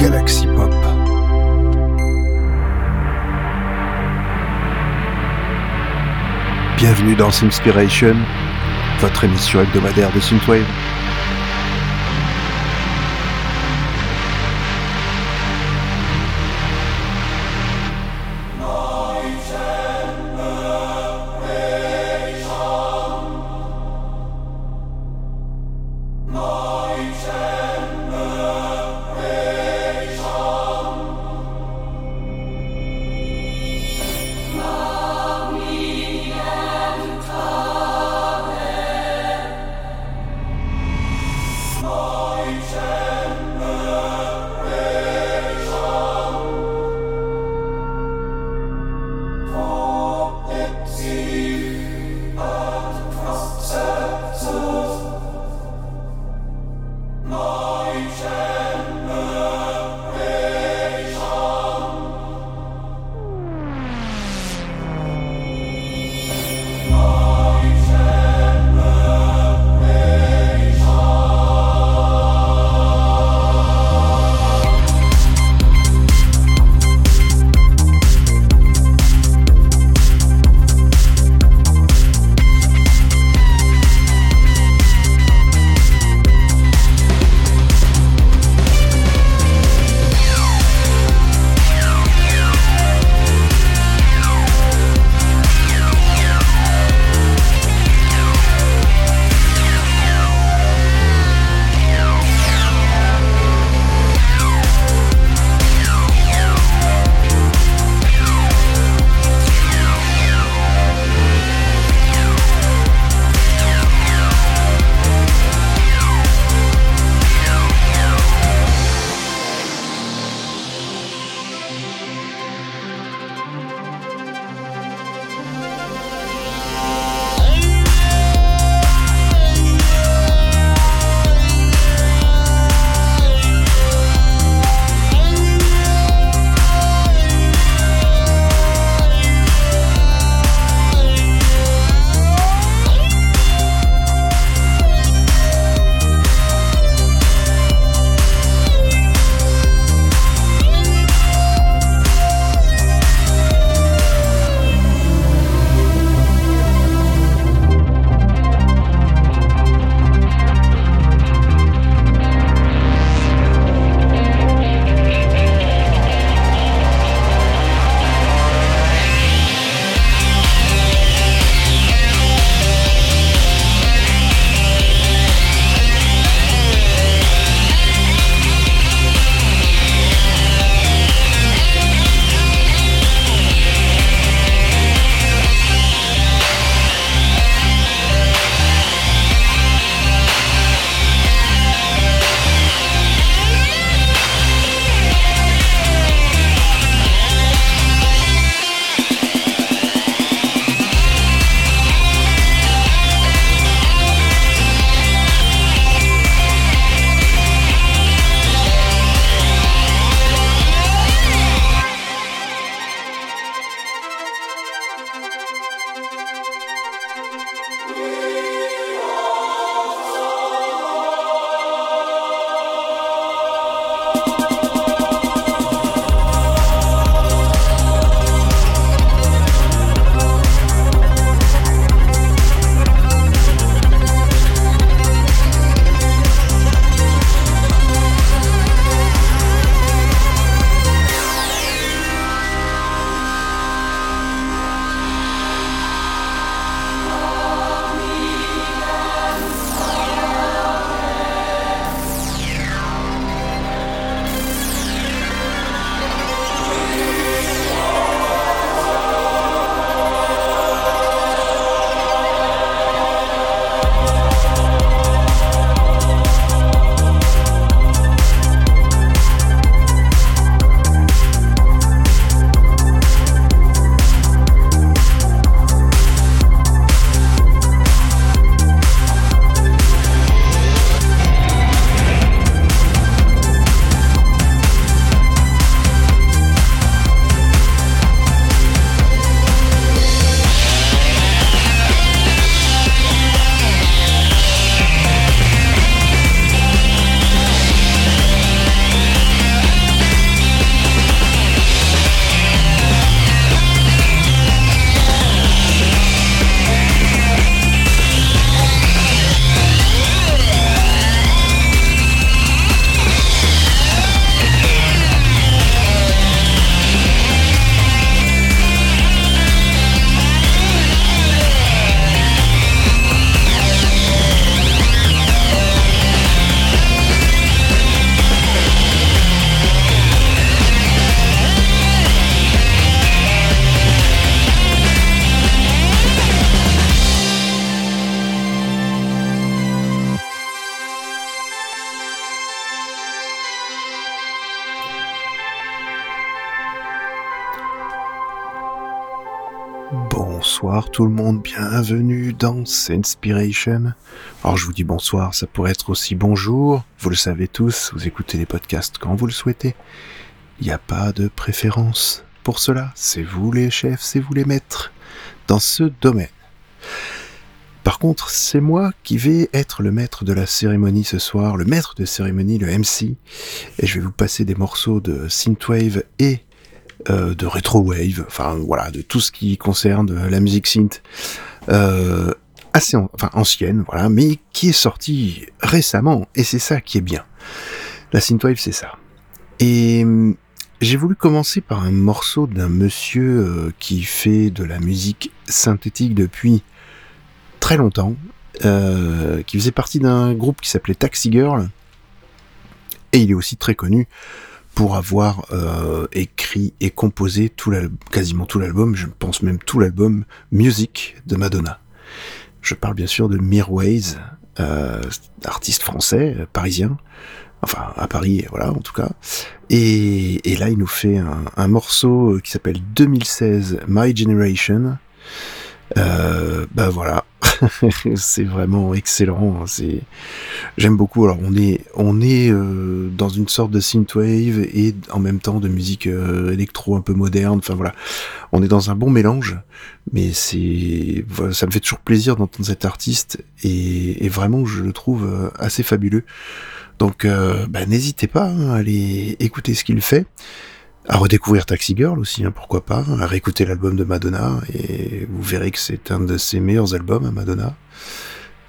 Galaxy Pop. Bienvenue dans Inspiration, votre émission hebdomadaire de Synthwave. Bienvenue dans Inspiration. Alors je vous dis bonsoir, ça pourrait être aussi bonjour, vous le savez tous, vous écoutez les podcasts quand vous le souhaitez. Il n'y a pas de préférence pour cela, c'est vous les chefs, c'est vous les maîtres dans ce domaine. Par contre, c'est moi qui vais être le maître de la cérémonie ce soir, le maître de cérémonie, le MC, et je vais vous passer des morceaux de synthwave et euh, de retrowave, enfin voilà, de tout ce qui concerne la musique synth euh, assez enfin, ancienne, voilà, mais qui est sortie récemment, et c'est ça qui est bien. La synthwave, c'est ça. Et hum, j'ai voulu commencer par un morceau d'un monsieur euh, qui fait de la musique synthétique depuis très longtemps, euh, qui faisait partie d'un groupe qui s'appelait Taxi Girl, et il est aussi très connu pour avoir euh, écrit et composé tout quasiment tout l'album, je pense même tout l'album Music de Madonna. Je parle bien sûr de Mirways, euh, artiste français, parisien, enfin à Paris, voilà en tout cas. Et, là, il nous fait un, un morceau qui s'appelle 2016 My Generation. Euh, ben voilà, c'est vraiment excellent. C'est, j'aime beaucoup. Alors on est, on est euh, dans une sorte de synthwave et en même temps de musique euh, électro un peu moderne. Enfin voilà, on est dans un bon mélange. Mais c'est, ça me fait toujours plaisir d'entendre cet artiste et, vraiment je le trouve euh, assez fabuleux. Donc bah, n'hésitez pas hein, à aller écouter ce qu'il fait à redécouvrir Taxi Girl aussi, hein, pourquoi pas, à réécouter l'album de Madonna, et vous verrez que c'est un de ses meilleurs albums à Madonna.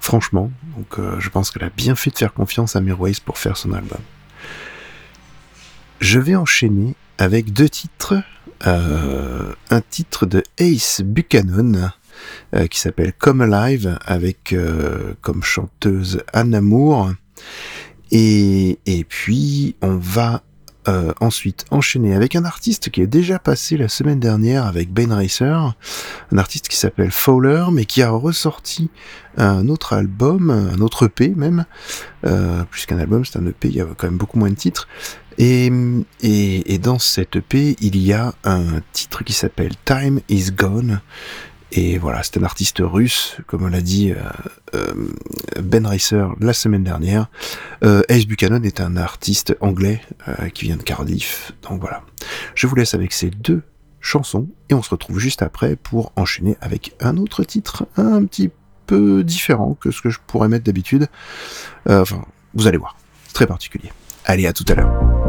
Franchement, donc euh, je pense qu'elle a bien fait de faire confiance à Mirways pour faire son album. Je vais enchaîner avec deux titres. Euh, un titre de Ace Buchanan euh, qui s'appelle Come Alive avec comme chanteuse Anne Amour. Et, et puis on va euh, ensuite enchaîner avec un artiste qui est déjà passé la semaine dernière avec Ben Racer, un artiste qui s'appelle Fowler, mais qui a ressorti un autre album, un autre EP même, euh, plus qu'un album, c'est un EP, il y a quand même beaucoup moins de titres. Et, et, et dans cet EP, il y a un titre qui s'appelle Time is Gone, et voilà, c'est un artiste russe, comme on l'a dit euh, euh, Ben Racer la semaine dernière. Euh, Ace Buchanan est un artiste anglais qui vient de Cardiff. Donc voilà, je vous laisse avec ces deux chansons et on se retrouve juste après pour enchaîner avec un autre titre un petit peu différent que ce que je pourrais mettre d'habitude. enfin, vous allez voir, c'est très particulier. Allez, à tout à l'heure.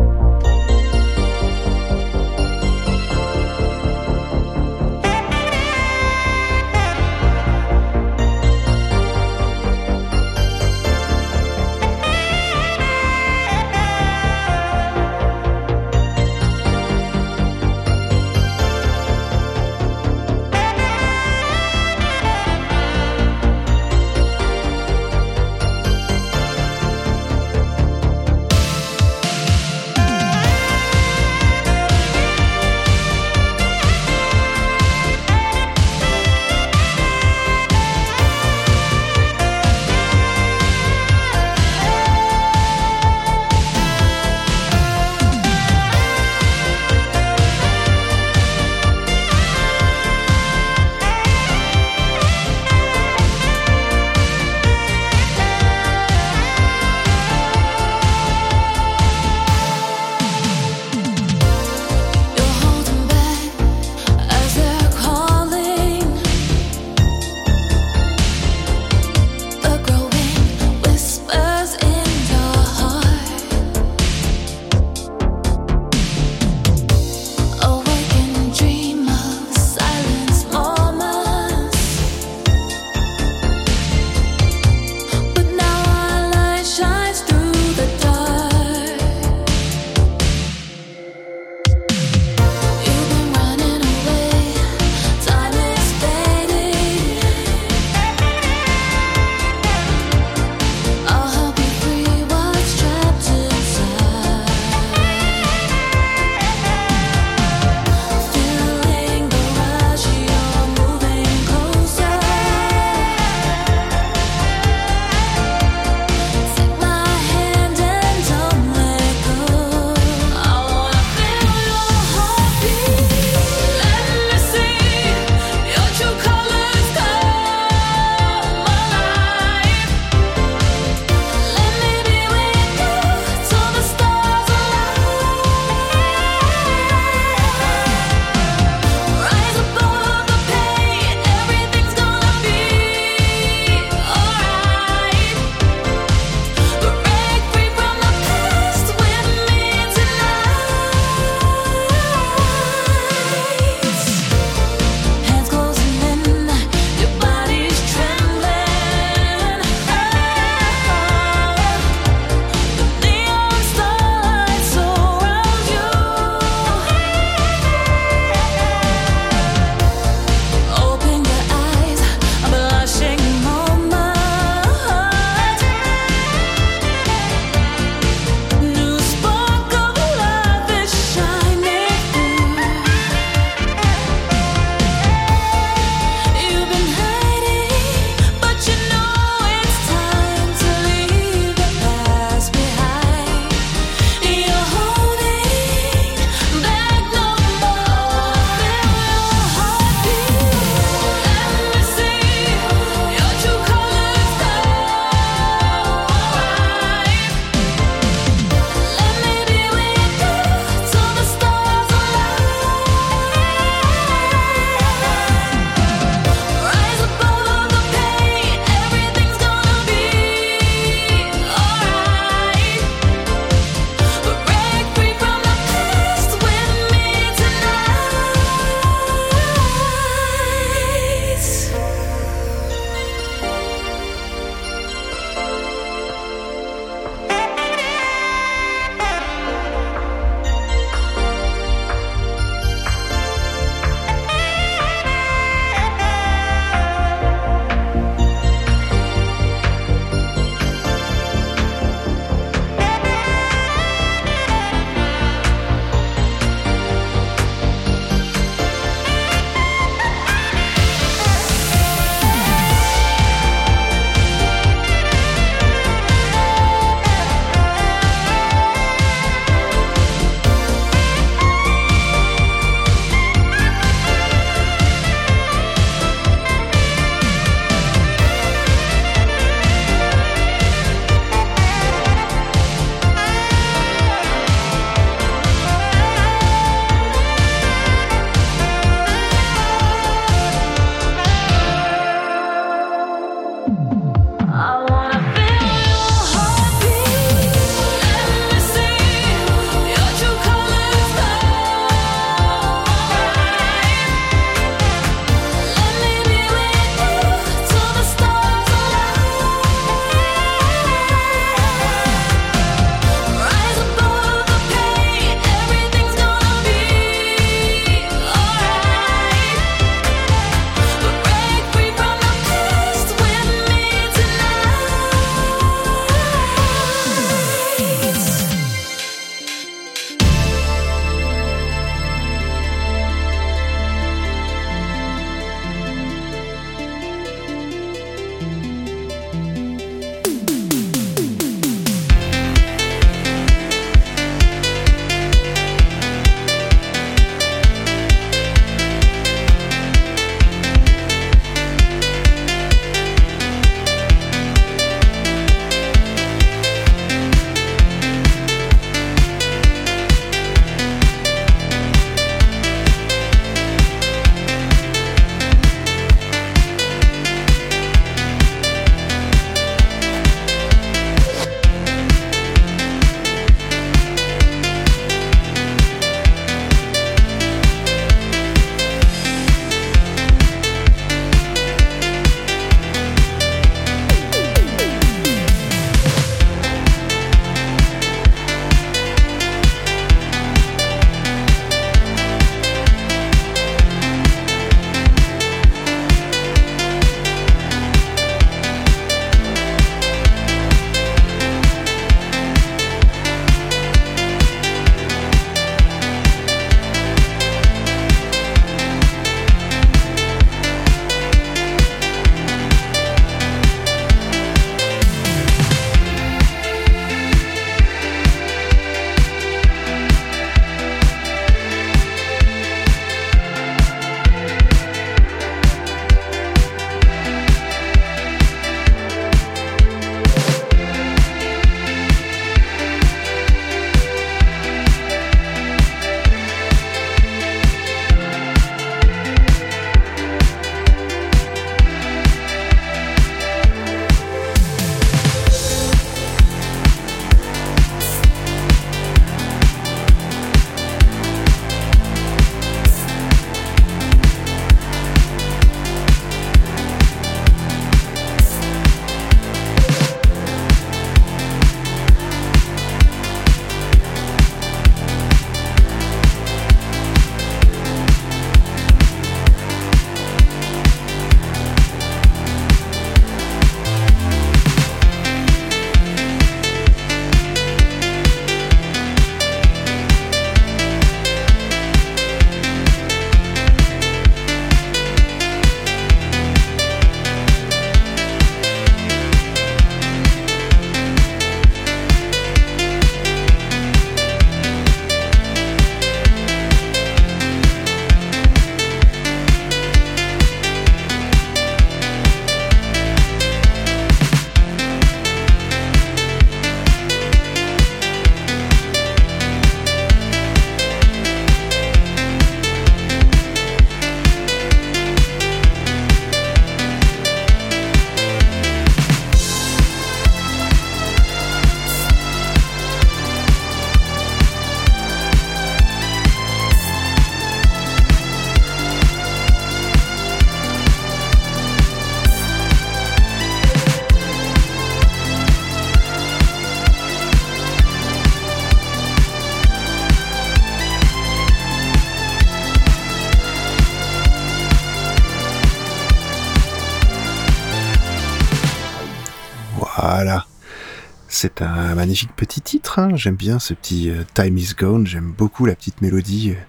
Magnifique petit titre. Hein. J'aime bien ce petit euh, Time is Gone. J'aime beaucoup la petite mélodie euh,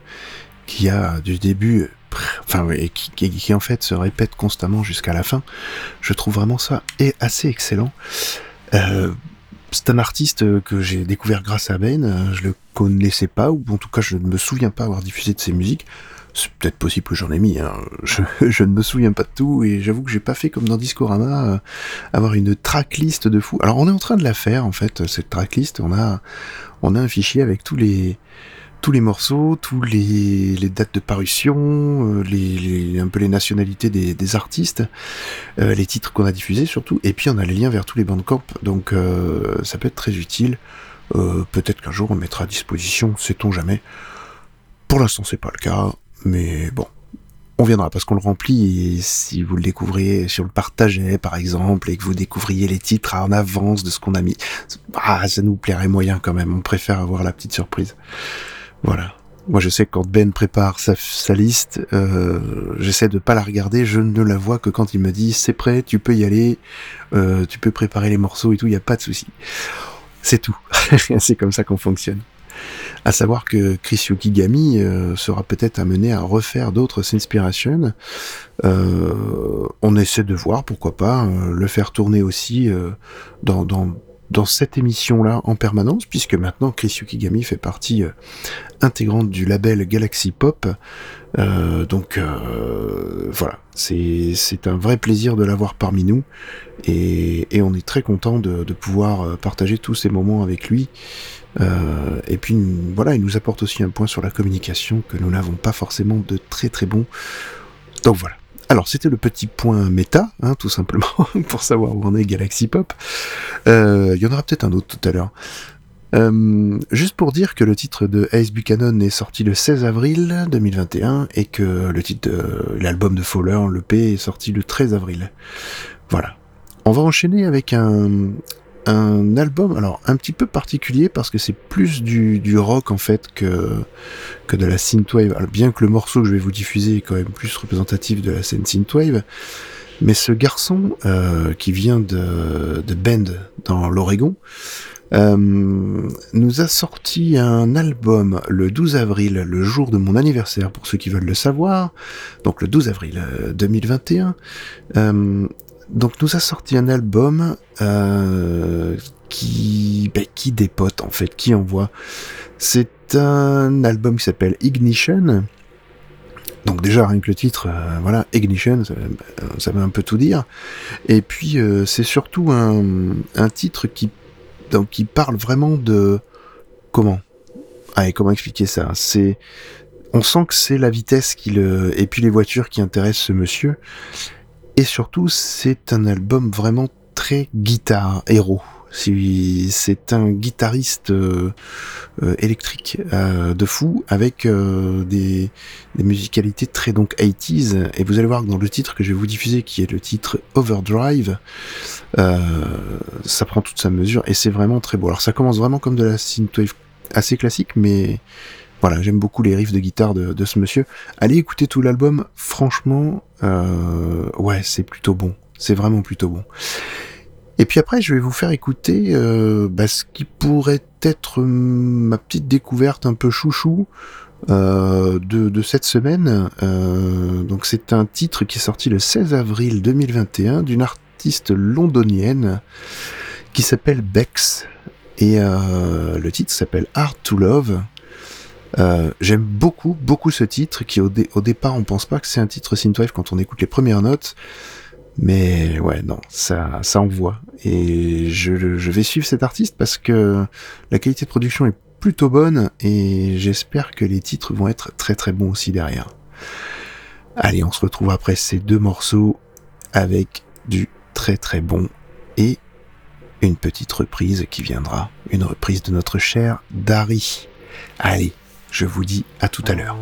qui a du début, euh, enfin, et qui, en fait se répète constamment jusqu'à la fin. Je trouve vraiment ça est assez excellent. c'est un artiste que j'ai découvert grâce à Ben. Je le connaissais pas, ou en tout cas je ne me souviens pas avoir diffusé de ses musiques. C'est peut-être possible que j'en ai mis. Hein. Je, ne me souviens pas de tout et j'avoue que j'ai pas fait comme dans Discorama euh, avoir une tracklist de fou. Alors on est en train de la faire en fait cette tracklist. On a on a un fichier avec tous les tous les morceaux, tous les, les dates de parution, euh, les, un peu les nationalités des, des artistes, euh, les titres qu'on a diffusés surtout, et puis on a les liens vers tous les bandcamps, donc ça peut être très utile. Peut-être qu'un jour on mettra à disposition, sait-on jamais. Pour l'instant c'est pas le cas. Mais bon, on viendra parce qu'on le remplit et si vous le découvriez, si on le partageait par exemple et que vous découvriez les titres en avance de ce qu'on a mis, ah, ça nous plairait moyen quand même. On préfère avoir la petite surprise. Voilà. Moi, je sais que quand Ben prépare sa, liste, euh, j'essaie de pas la regarder. Je ne la vois que quand il me dit c'est prêt, tu peux y aller, euh, tu peux préparer les morceaux et tout, il y a pas de souci. C'est tout. c'est comme ça qu'on fonctionne. À savoir que Chris Yukigami euh, sera peut-être amené à refaire d'autres Inspiration. Euh, on essaie de voir, pourquoi pas, euh, le faire tourner aussi dans, cette émission-là en permanence, puisque maintenant Chris Yukigami fait partie intégrante du label Galaxy Pop. donc voilà, c'est un vrai plaisir de l'avoir parmi nous et, on est très content de pouvoir partager tous ces moments avec lui. Euh, et puis voilà, il nous apporte aussi un point sur la communication que nous n'avons pas forcément de très très bon. Donc voilà. Alors c'était le petit point méta, hein, tout simplement, pour savoir où on est Galaxy Pop. Euh, il y en aura peut-être un autre tout à l'heure. Euh, juste pour dire que le titre de Ace Buchanan est sorti le 16 avril 2021 et que le titre de l'album de Fowler, le P, est sorti le 13 avril. Voilà. On va enchaîner avec un, un album, alors un petit peu particulier parce que c'est plus du, rock en fait que, que de la synthwave. Alors, bien que le morceau que je vais vous diffuser est quand même plus représentatif de la scène synthwave, mais ce garçon euh, qui vient de, de Bend dans l'Oregon euh, nous a sorti un album le 12 avril, le jour de mon anniversaire pour ceux qui veulent le savoir, donc le 12 avril 2021. Euh, donc nous a sorti un album euh, qui, ben, qui dépote en fait, qui envoie. C'est un album qui s'appelle Ignition. Donc déjà rien que le titre, euh, voilà, Ignition, ça, veut un peu tout dire. Et puis euh, c'est surtout un, titre qui, parle vraiment de comment, allez comment expliquer ça? C'est, on sent que c'est la vitesse qui le, et puis les voitures qui intéressent ce monsieur. Et surtout, c'est un album vraiment très guitare héros. C'est un guitariste euh, euh, électrique euh, de fou avec des, des, musicalités très donc 80s. Et vous allez voir que dans le titre que je vais vous diffuser, qui est le titre Overdrive, ça prend toute sa mesure et c'est vraiment très beau. Alors ça commence vraiment comme de la synthwave assez classique, mais voilà, j'aime beaucoup les riffs de guitare de, ce monsieur. Allez écouter tout l'album, franchement, euh, ouais, c'est plutôt bon. C'est vraiment plutôt bon. Et puis après, je vais vous faire écouter euh, bah, ce qui pourrait être ma petite découverte un peu chouchou euh, de, cette semaine. donc c'est un titre qui est sorti le 16 avril 2021 d'une artiste londonienne qui s'appelle Bex. Et le titre s'appelle Art to Love. Euh, j'aime beaucoup, beaucoup ce titre qui au, au, départ on pense pas que c'est un titre synthwave quand on écoute les premières notes, mais ouais non, ça, ça envoie. Et je, je vais suivre cet artiste parce que la qualité de production est plutôt bonne et j'espère que les titres vont être très très bons aussi derrière. Allez, on se retrouve après ces deux morceaux avec du très très bon et une petite reprise qui viendra, une reprise de notre cher Dari. Allez, je vous dis à tout à l'heure.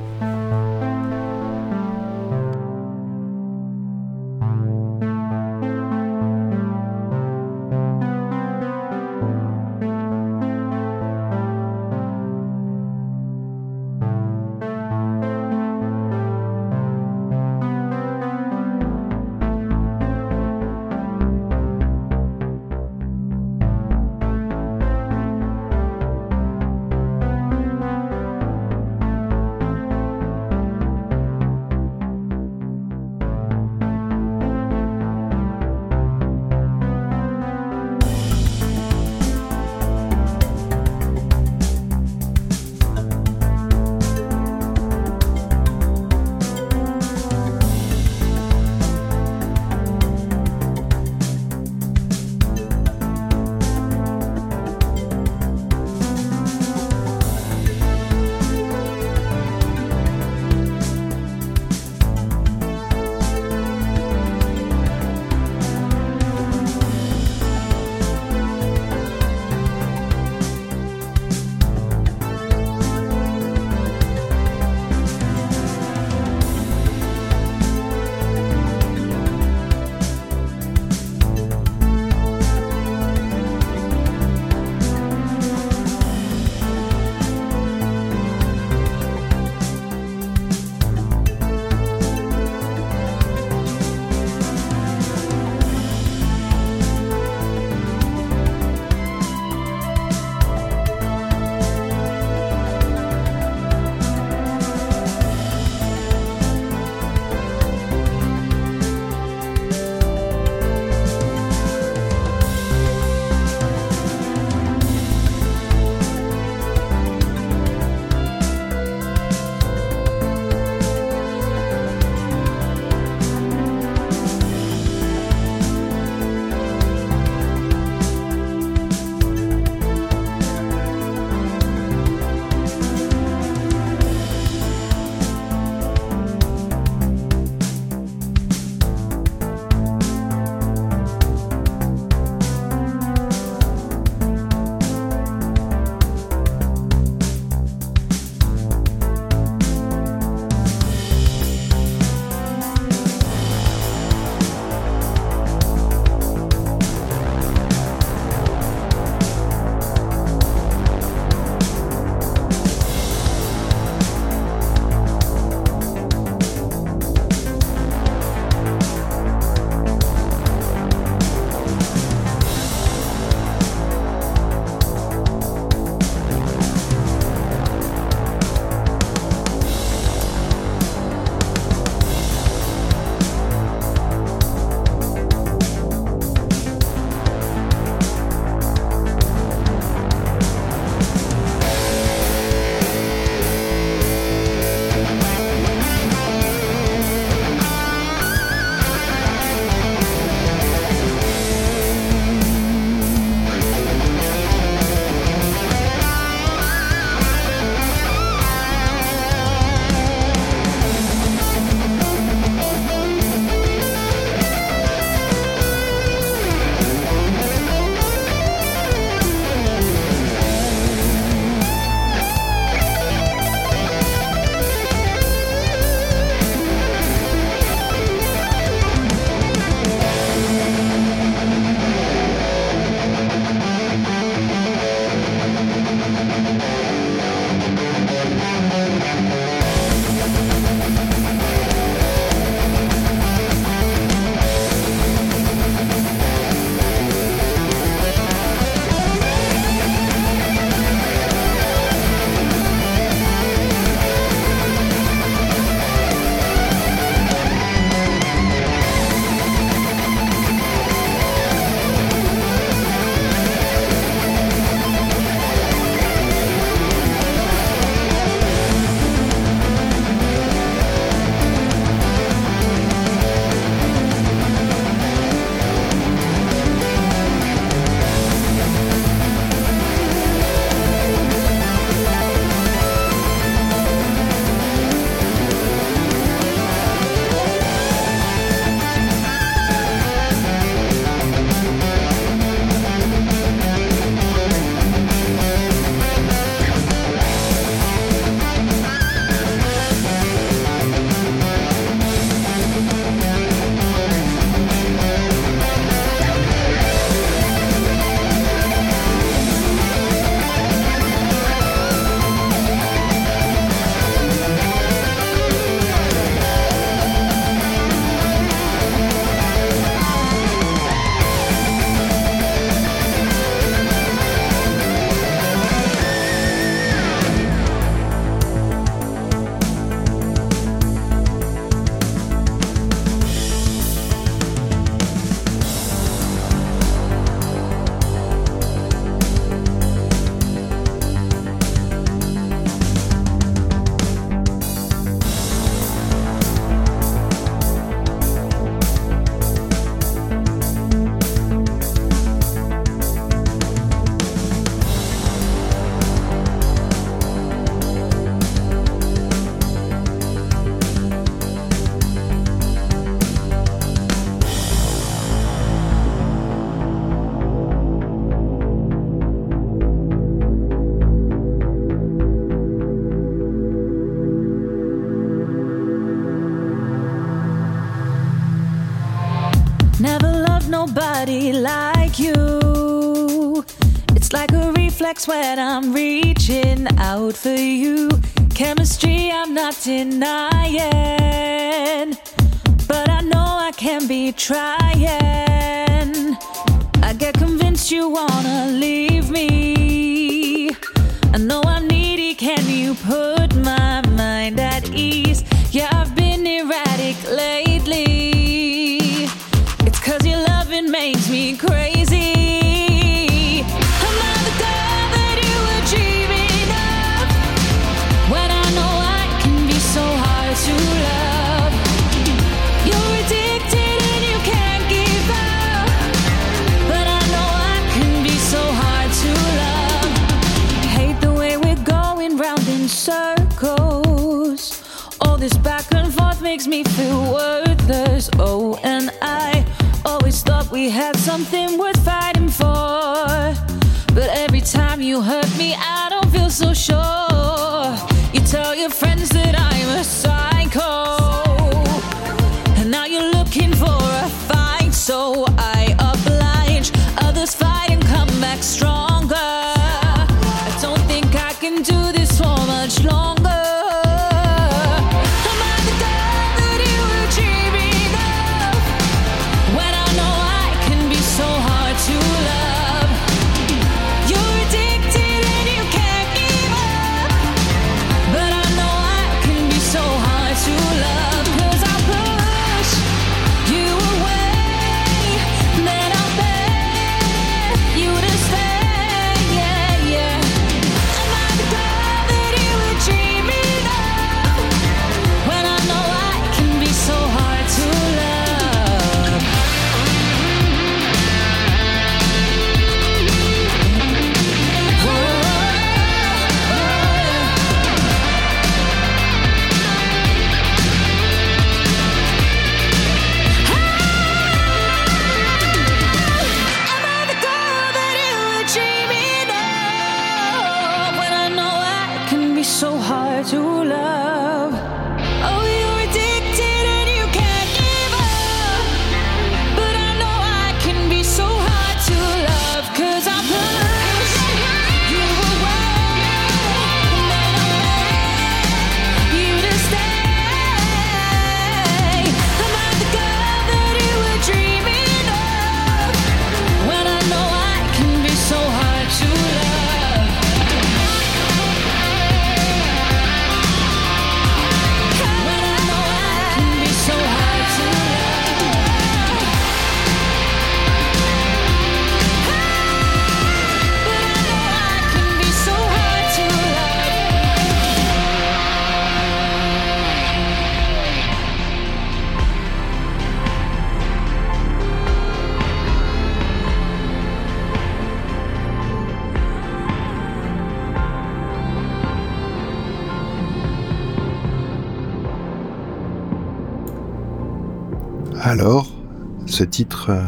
Titre euh,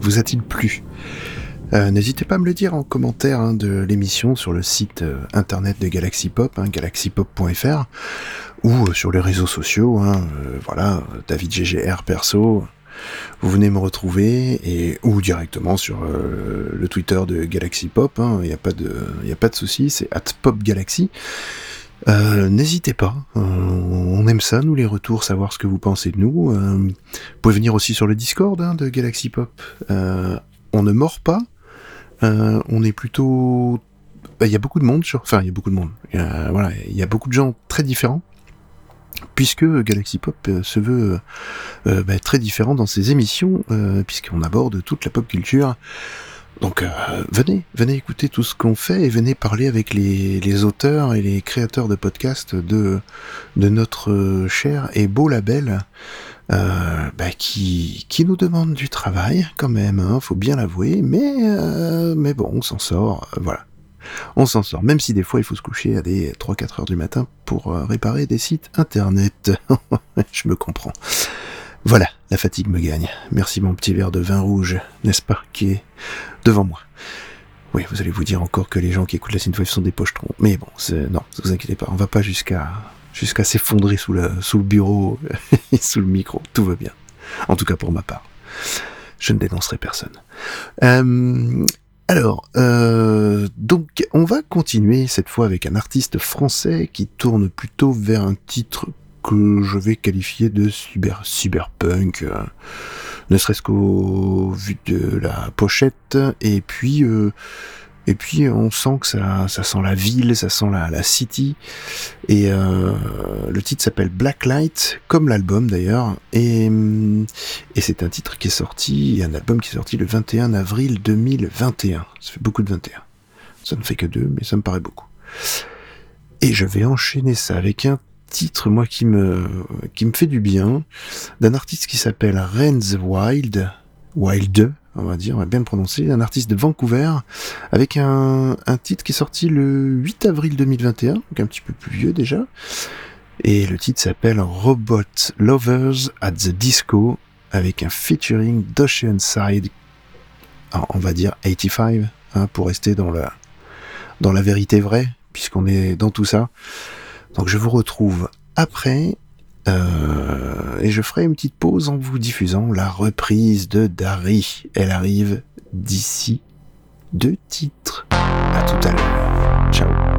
vous a-t-il plu Euh, N'hésitez pas à me le dire en commentaire hein, de l'émission sur le site euh, internet de Galaxy Pop, hein, galaxypop.fr, ou sur les réseaux sociaux. hein, voilà, David GGR perso. Vous venez me retrouver et ou directement sur le Twitter de Galaxy Pop. Il n'y a pas de, il a pas de souci. C'est @popgalaxy. Euh, N'hésitez pas, euh, on aime ça, nous les retours, savoir ce que vous pensez de nous. Euh, vous pouvez venir aussi sur le Discord hein, de Galaxy Pop. On ne mord pas, on est plutôt... bah, Il y a beaucoup de monde, sur... enfin il y a beaucoup de monde, Il y a- beaucoup de gens très différents, puisque Galaxy Pop se veut bah, très différent dans ses émissions, puisqu'on aborde toute la pop culture. Donc euh, venez, venez écouter tout ce qu'on fait et venez parler avec les, auteurs et les créateurs de podcasts de, de notre euh, cher et beau label euh, bah, qui, qui nous demande du travail quand même, hein, faut bien l'avouer, mais, euh, mais bon, on s'en sort, voilà. On s'en sort, même si des fois il faut se coucher à des 3-4 heures du matin pour réparer des sites internet. Je me comprends. Voilà, la fatigue me gagne. Merci mon petit verre de vin rouge, n'est-ce pas, qui est devant moi. Oui, vous allez vous dire encore que les gens qui écoutent la synthwave sont des pochetrons. Mais bon, non, ne vous inquiétez pas, on va pas jusqu'à s'effondrer sous le, sous le bureau et sous le micro. Tout va bien. En tout cas pour ma part. Je ne dénoncerai personne. Euh, alors, euh, donc, on va continuer cette fois avec un artiste français qui tourne plutôt vers un titre que je vais qualifier de cyber, cyberpunk, euh, ne serait-ce qu'au vu de la pochette, et puis euh, et puis on sent que ça, ça sent la ville, ça sent la, la city. Et euh, le titre s'appelle Blacklight, comme l'album d'ailleurs. Et, et c'est un titre qui est sorti, un album qui est sorti le 21 avril 2021. Ça fait beaucoup de 21. Ça ne fait que deux, mais ça me paraît beaucoup. Et je vais enchaîner ça avec un titre, moi, qui me, qui me fait du bien, d'un artiste qui s'appelle Renz Wild, Wild, on va dire, on va bien le prononcer, un artiste de Vancouver, avec un, un titre qui est sorti le 8 avril 2021, donc un petit peu plus vieux déjà. Et le titre s'appelle Robot Lovers at the Disco, avec un featuring d'Oceanside, on va dire 85, hein, pour rester dans la, dans la vérité vraie, puisqu'on est dans tout ça. Donc je vous retrouve après euh, et je ferai une petite pause en vous diffusant la reprise de Dari. Elle arrive d'ici deux titres. À tout à l'heure. Ciao.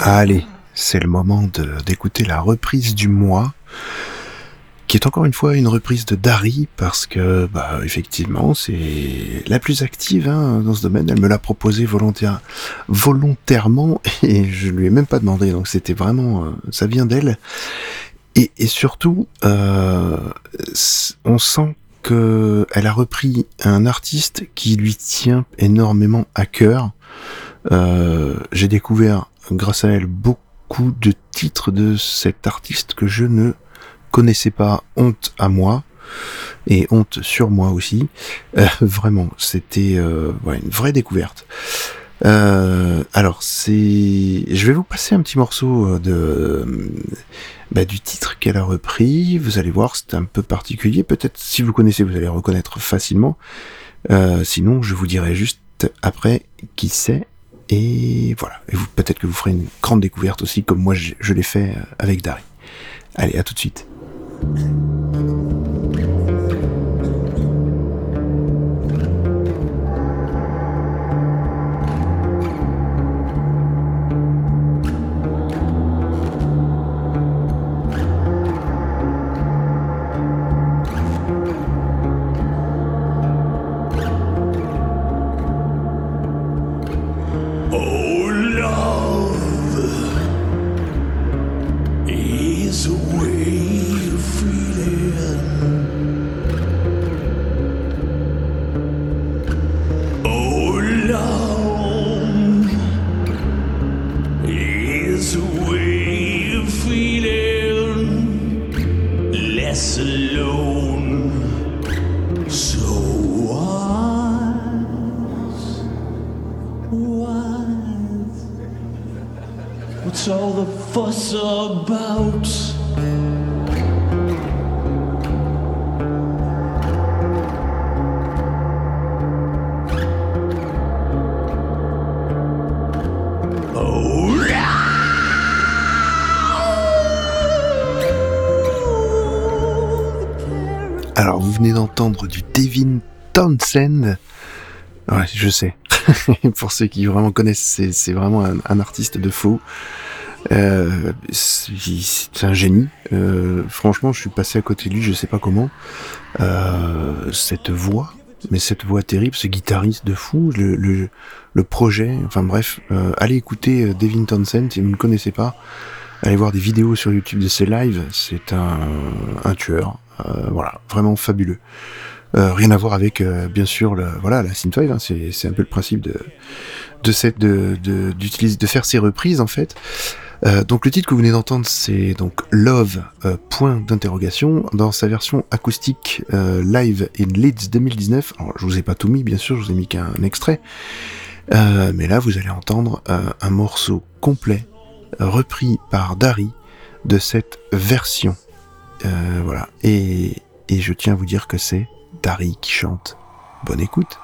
Allez, c'est le moment d'écouter la reprise du mois, qui est encore une fois une reprise de Dari, parce que, bah, effectivement, c'est la plus active hein, dans ce domaine. Elle me l'a proposé volontaire- volontairement, et je lui ai même pas demandé, donc c'était vraiment, euh, ça vient d'elle. Et, surtout, euh, on sent elle a repris un artiste qui lui tient énormément à cœur. Euh, J'ai découvert, grâce à elle, beaucoup de titres de cet artiste que je ne connaissais pas. Honte à moi et honte sur moi aussi. Euh, vraiment, c'était euh, une vraie découverte. Euh, alors, c'est, je vais vous passer un petit morceau euh, de bah, du titre qu'elle a repris. Vous allez voir, c'est un peu particulier. Peut-être si vous connaissez, vous allez reconnaître facilement. Euh, sinon, je vous dirai juste après qui c'est. Et voilà. Et peut-être que vous ferez une grande découverte aussi, comme moi je, je l'ai fait avec Dari. Allez, à tout de suite. Du Devin Townsend. Ouais, je sais. Pour ceux qui vraiment connaissent, c'est, vraiment un, artiste de fou. Euh, c'est, un génie. Euh, franchement, je suis passé à côté de lui, je sais pas comment. Euh, cette voix, mais cette voix terrible, ce guitariste de fou, le, projet, enfin bref, allez écouter Devin Townsend si vous ne le connaissez pas. Allez voir des vidéos sur YouTube de ses lives, c'est un tueur. Euh, voilà, vraiment fabuleux. Euh, rien à voir avec, euh, bien sûr, voilà, la synthwave. Hein, c'est, un peu le principe de cette de de, faire ces reprises en fait. Donc le titre que vous venez d'entendre, c'est donc Love point d'interrogation dans sa version acoustique live in Leeds 2019. Alors je vous ai pas tout mis, bien sûr, je vous ai mis qu'un extrait. Mais là, vous allez entendre un morceau complet repris par Dari de cette version. Euh, voilà. Et, et je tiens à vous dire que c'est Dari qui chante. Bonne écoute.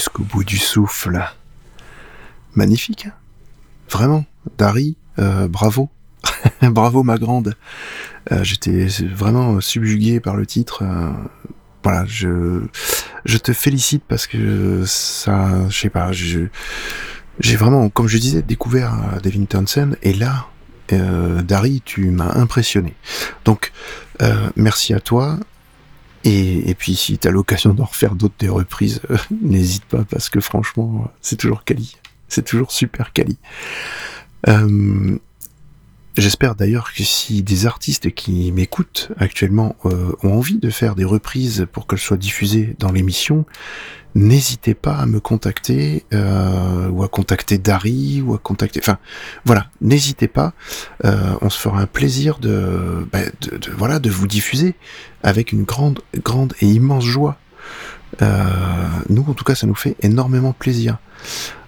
Jusqu'au bout du souffle. Magnifique, hein? Vraiment, Dari, euh, bravo. bravo ma grande. Euh, J'étais vraiment subjugué par le titre. euh, voilà, je, te félicite parce que ça, je sais pas, j'ai vraiment, comme je disais, découvert Devin Townsend et là, euh, Dari, tu m'as impressionné. Donc, merci à toi. Et, puis, si tu as l'occasion d'en refaire d'autres des reprises, euh, n'hésite pas parce que franchement, euh, c'est toujours quali. C'est toujours super quali. Euh, J'espère d'ailleurs que si des artistes qui m'écoutent actuellement euh, ont envie de faire des reprises pour qu'elles soient diffusées dans l'émission, n'hésitez pas à me contacter euh, ou à contacter Dari ou à contacter. Enfin, voilà, n'hésitez pas. Euh, on se fera un plaisir de, bah, de, de- voilà de vous diffuser avec une grande, grande et immense joie. Euh, nous, en tout cas, ça nous fait énormément plaisir.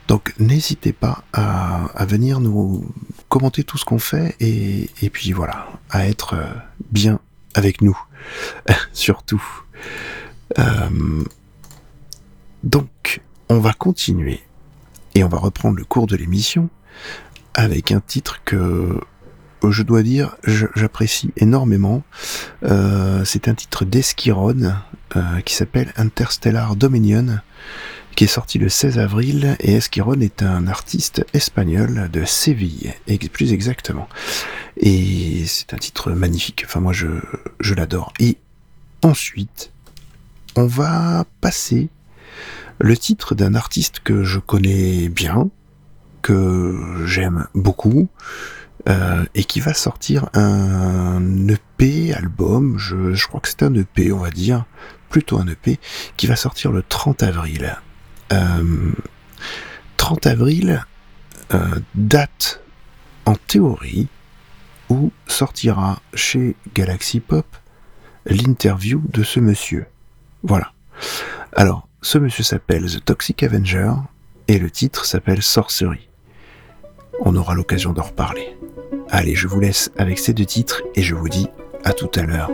Donc n'hésitez pas à, venir nous commenter tout ce qu'on fait et, puis voilà, à être euh, bien avec nous, surtout. Euh, donc, on va continuer et on va reprendre le cours de l'émission avec un titre que je dois dire j'apprécie énormément. Euh, C'est un titre d'Esquiron euh, qui s'appelle Interstellar Dominion qui est sorti le 16 avril, et Esquiron est un artiste espagnol de Séville, plus exactement. Et c'est un titre magnifique, enfin moi je, je l'adore. Et ensuite, on va passer le titre d'un artiste que je connais bien, que j'aime beaucoup, euh, et qui va sortir un EP, album, je, je crois que c'est un EP, on va dire, plutôt un EP, qui va sortir le 30 avril. Euh, 30 avril, euh, date en théorie où sortira chez Galaxy Pop l'interview de ce monsieur. Voilà. Alors, ce monsieur s'appelle The Toxic Avenger et le titre s'appelle Sorcery. On aura l'occasion d'en reparler. Allez, je vous laisse avec ces deux titres et je vous dis à tout à l'heure.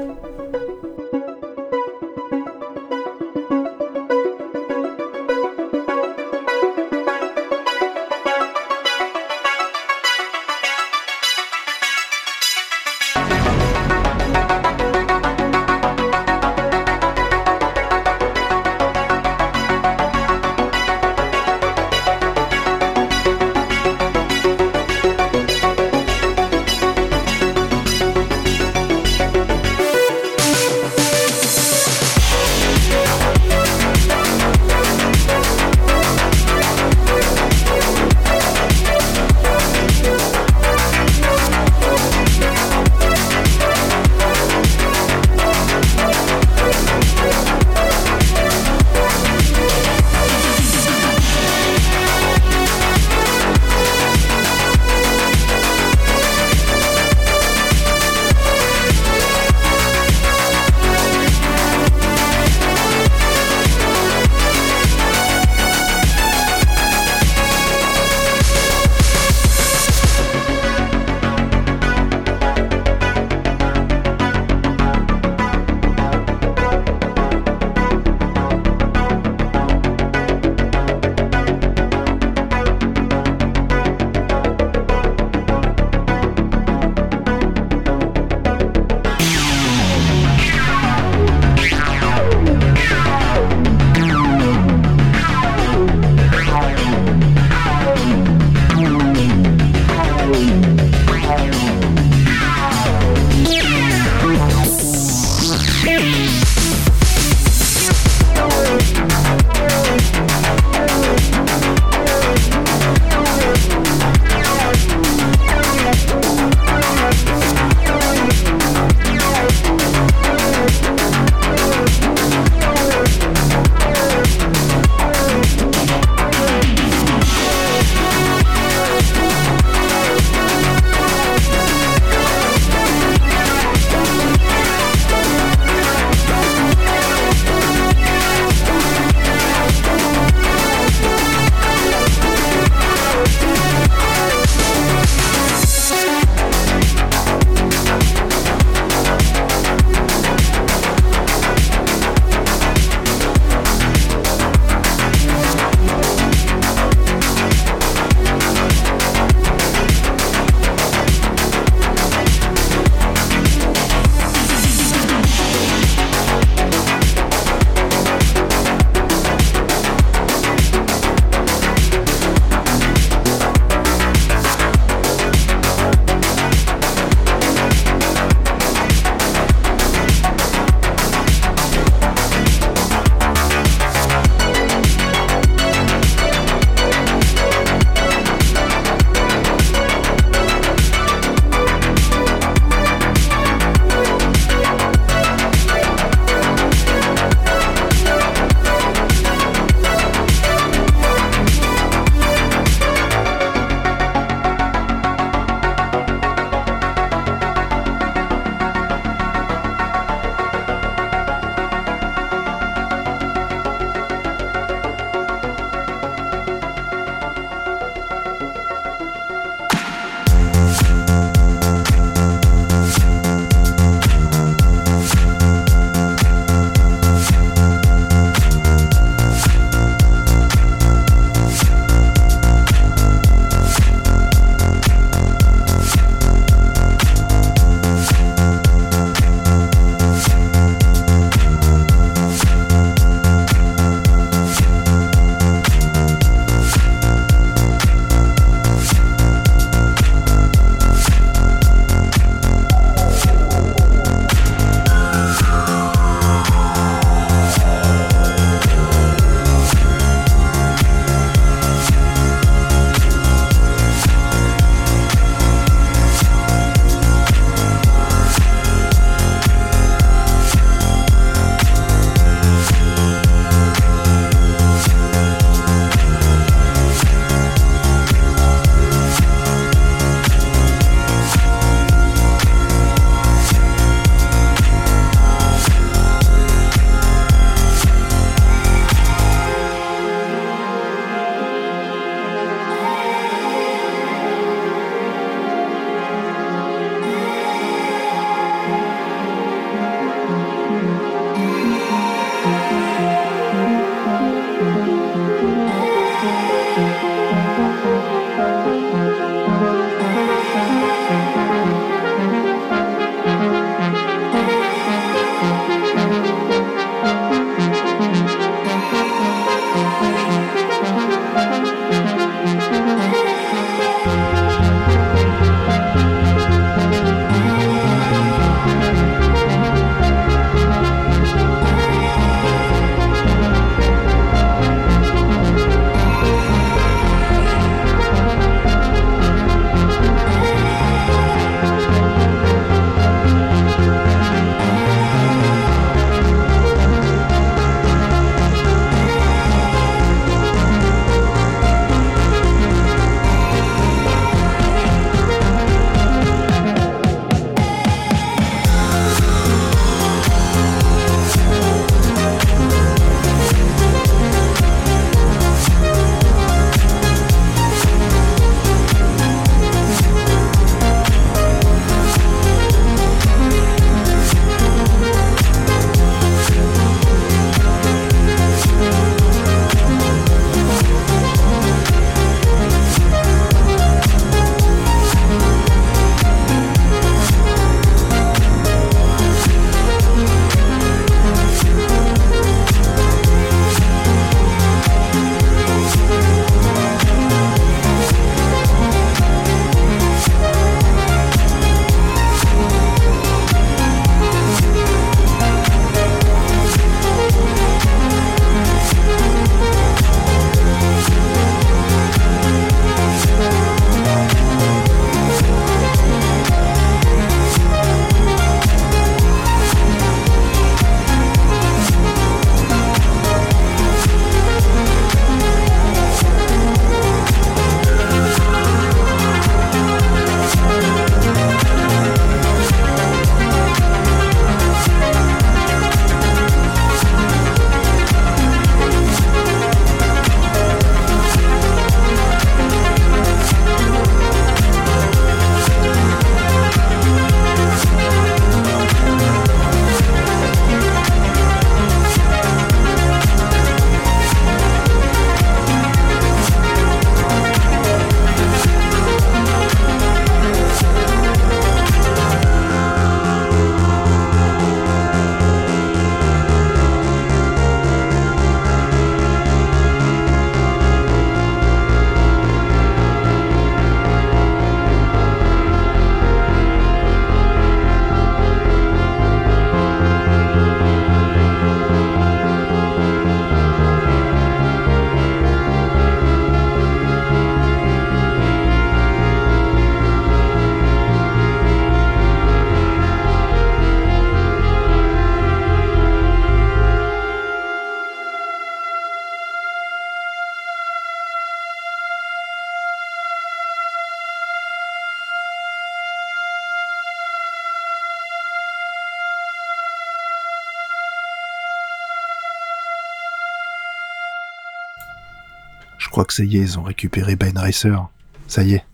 Ça y est, ils ont récupéré Ben Racer. Ça y est.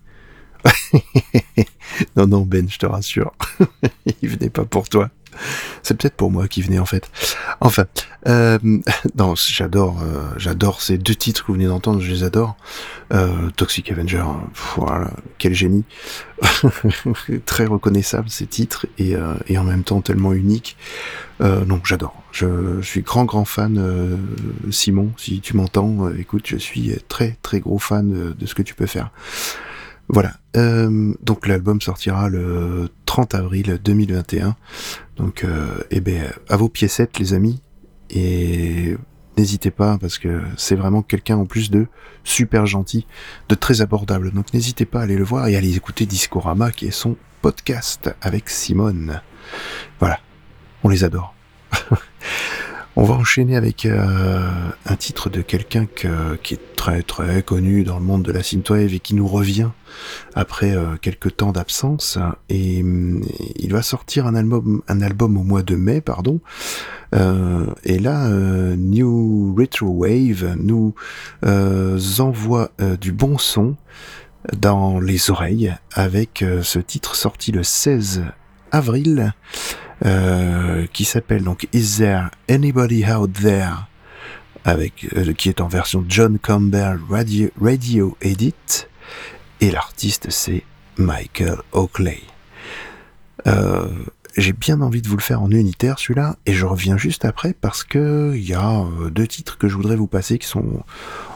non, non, Ben, je te rassure. il venait pas pour toi. C'est peut-être pour moi qui venait en fait. Enfin, euh, j'adore, euh, j'adore ces deux titres que vous venez d'entendre, je les adore. Euh, Toxic Avenger, voilà, quel génie, très reconnaissable ces titres et, euh, et en même temps tellement unique. Euh, donc j'adore. Je, suis grand grand fan, Simon, si tu m'entends, écoute, je suis très très gros fan de, ce que tu peux faire. Voilà. Donc l'album sortira le 30 avril 2021. Donc, eh ben, à vos piécettes, les amis. Et n'hésitez pas, parce que c'est vraiment quelqu'un en plus de super gentil, de très abordable. Donc n'hésitez pas à aller le voir et à aller écouter Discorama, qui est son podcast avec Simone. Voilà. On les adore. On va enchaîner avec euh, un titre de quelqu'un que- qui est très très connu dans le monde de la synthwave et qui nous revient après euh, quelques temps d'absence. Et hum, il va sortir un album, au mois de mai, pardon. Euh, et là, New Retro Wave nous envoie du bon son dans les oreilles avec ce titre sorti le 16 avril euh, qui s'appelle donc Is There Anybody Out There avec euh, qui est en version John Campbell Radio, Radio Edit. Et l'artiste c'est Michael Oakley. Euh, j'ai bien envie de vous le faire en unitaire celui-là et je reviens juste après parce que il y a deux titres que je voudrais vous passer qui sont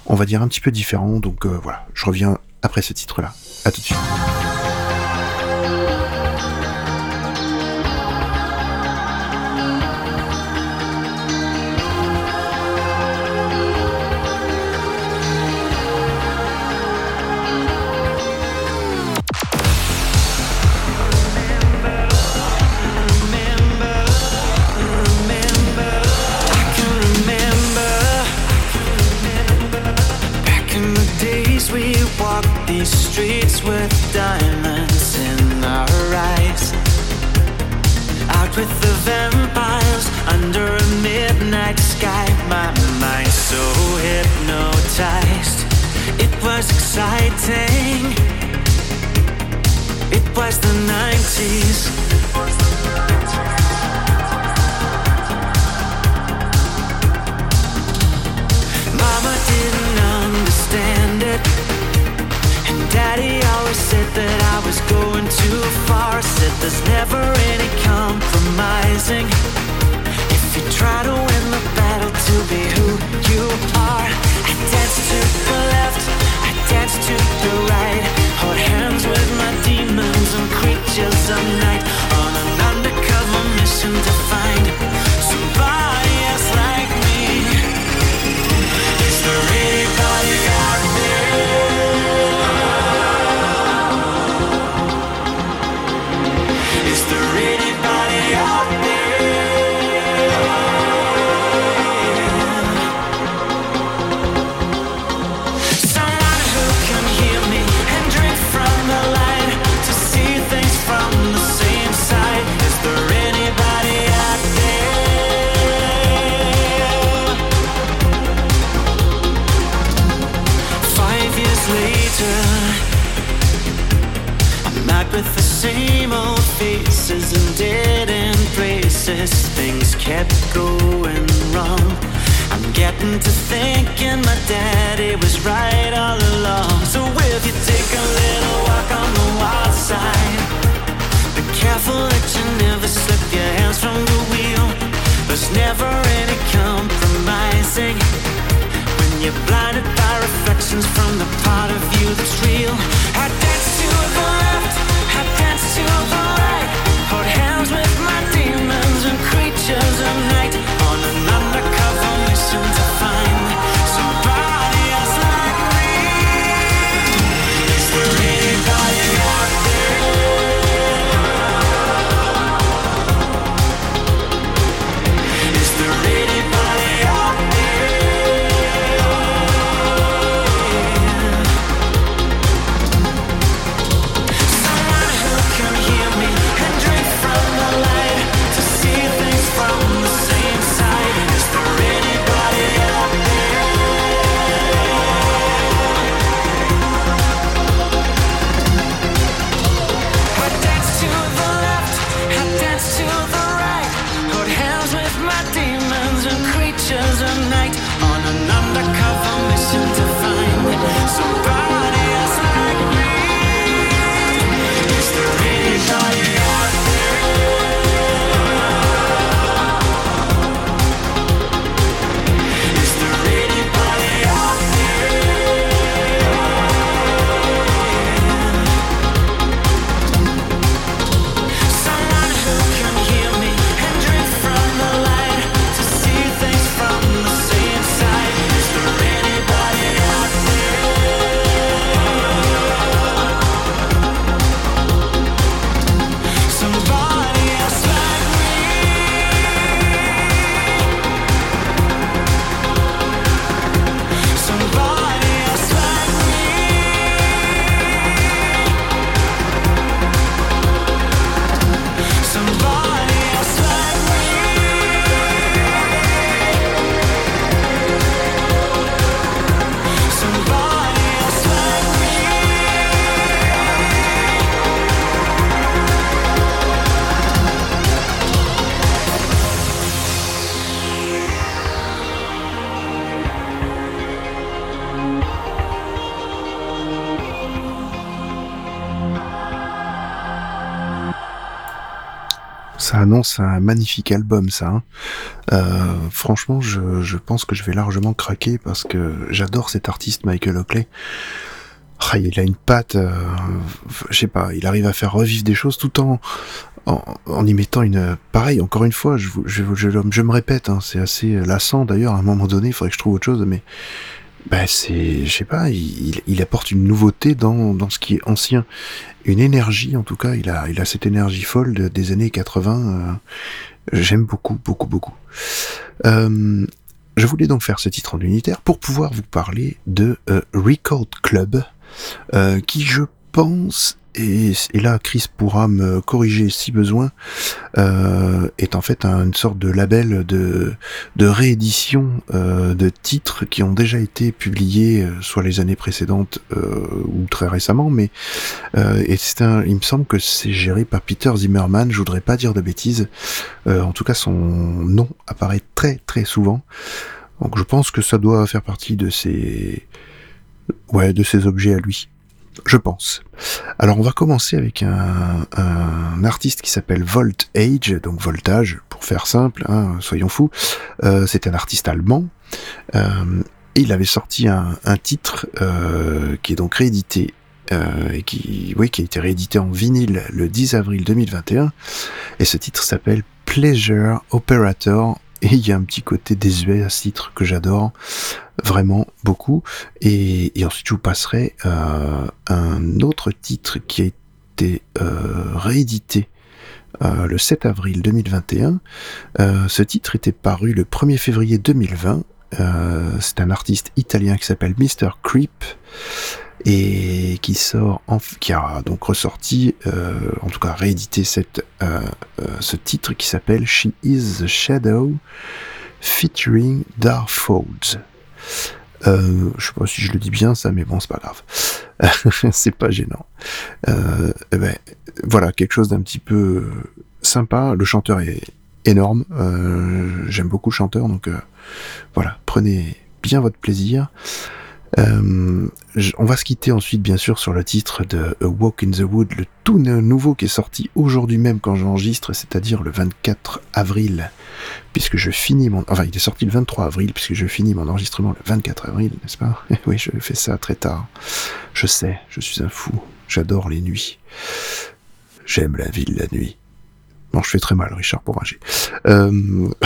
on va dire un petit peu différents. Donc voilà je reviens après ce titre là à tout de suite with the vampires under a midnight sky. My mind so hypnotized. It was exciting. It was the 90s. Mama didn't understand it. And daddy always said that I was going too far. Said there's never any compromising. If you try to win the battle to be who you are, I dance to the left, I dance to the right. Hold hands with my demons and creatures of night. On an undercover mission to find With the same old faces and dead end places. Things kept going wrong. I'm getting to thinking my daddy was right all along. So if you take a little walk on the wild side, be careful that you never slip your hands from the wheel. There's never any compromising. You're blinded by reflections from the part of you that's real. I dance to the left, I dance to the right. Hold hands with my demons and creatures of night. Annonce un magnifique album, ça. hein. Euh, franchement, je, pense que je vais largement craquer parce que j'adore cet artiste Michael Oakley. Ah, il a une patte, euh, je sais pas, il arrive à faire revivre des choses tout en en, y mettant une. Pareil, encore une fois, je me répète, hein, c'est assez lassant d'ailleurs. À un moment donné, il faudrait que je trouve autre chose, mais bah c'est, je sais pas, il, il- apporte une nouveauté dans, dans ce qui est ancien, une énergie en tout cas. Il a, il a cette énergie folle de- des années 80. euh, J'aime beaucoup, beaucoup, beaucoup. Euh, je voulais donc faire ce titre en unitaire pour pouvoir vous parler de euh, Record Club, euh, qui je pense, et, là Chris pourra me corriger si besoin, euh, est en fait un- une sorte de label de, de réédition euh, de titres qui ont déjà été publiés euh, soit les années précédentes euh, ou très récemment, mais euh, et c'est un, il me semble que c'est géré par Peter Zimmerman. Je voudrais pas dire de bêtises. Euh, en tout cas, son nom apparaît très très souvent. Donc je pense que ça doit faire partie de ces ouais de ces objets à lui. Je pense. Alors on va commencer avec un, artiste qui s'appelle Volt Age, donc voltage pour faire simple, hein, soyons fous. Euh, c'est un artiste allemand. Euh, il avait sorti un, titre euh, qui est donc réédité qui, qui a été réédité en vinyle le 10 avril 2021. Et ce titre s'appelle Pleasure Operator. Et il y a un petit côté désuet à ce titre que j'adore vraiment beaucoup. Et, ensuite, je vous passerai euh, un autre titre qui a été euh, réédité euh, le 7 avril 2021. Euh, ce titre était paru le 1er février 2020. Euh, c'est un artiste italien qui s'appelle Mr. Creep et qui sort en, qui a donc ressorti euh, en tout cas réédité cette euh, euh, ce titre qui s'appelle She is the Shadow featuring Dark Folds. Euh, je sais pas si je le dis bien ça mais bon c'est pas grave. C'est pas gênant. Euh, eh ben, voilà quelque chose d'un petit peu sympa. Le chanteur est énorme. Euh, j'aime beaucoup le chanteur donc euh, voilà prenez bien votre plaisir euh, on va se quitter ensuite, bien sûr, sur le titre de A Walk in the Wood, le tout nou- nouveau qui est sorti aujourd'hui même quand j'enregistre, c'est-à-dire le 24 avril, puisque je finis mon... Enfin, il est sorti le 23 avril, puisque je finis mon enregistrement le 24 avril, n'est-ce pas? Oui, je fais ça très tard. Je sais, je suis un fou. J'adore les nuits. J'aime la ville la nuit. Bon, je fais très mal, Richard Bouranger. Euh...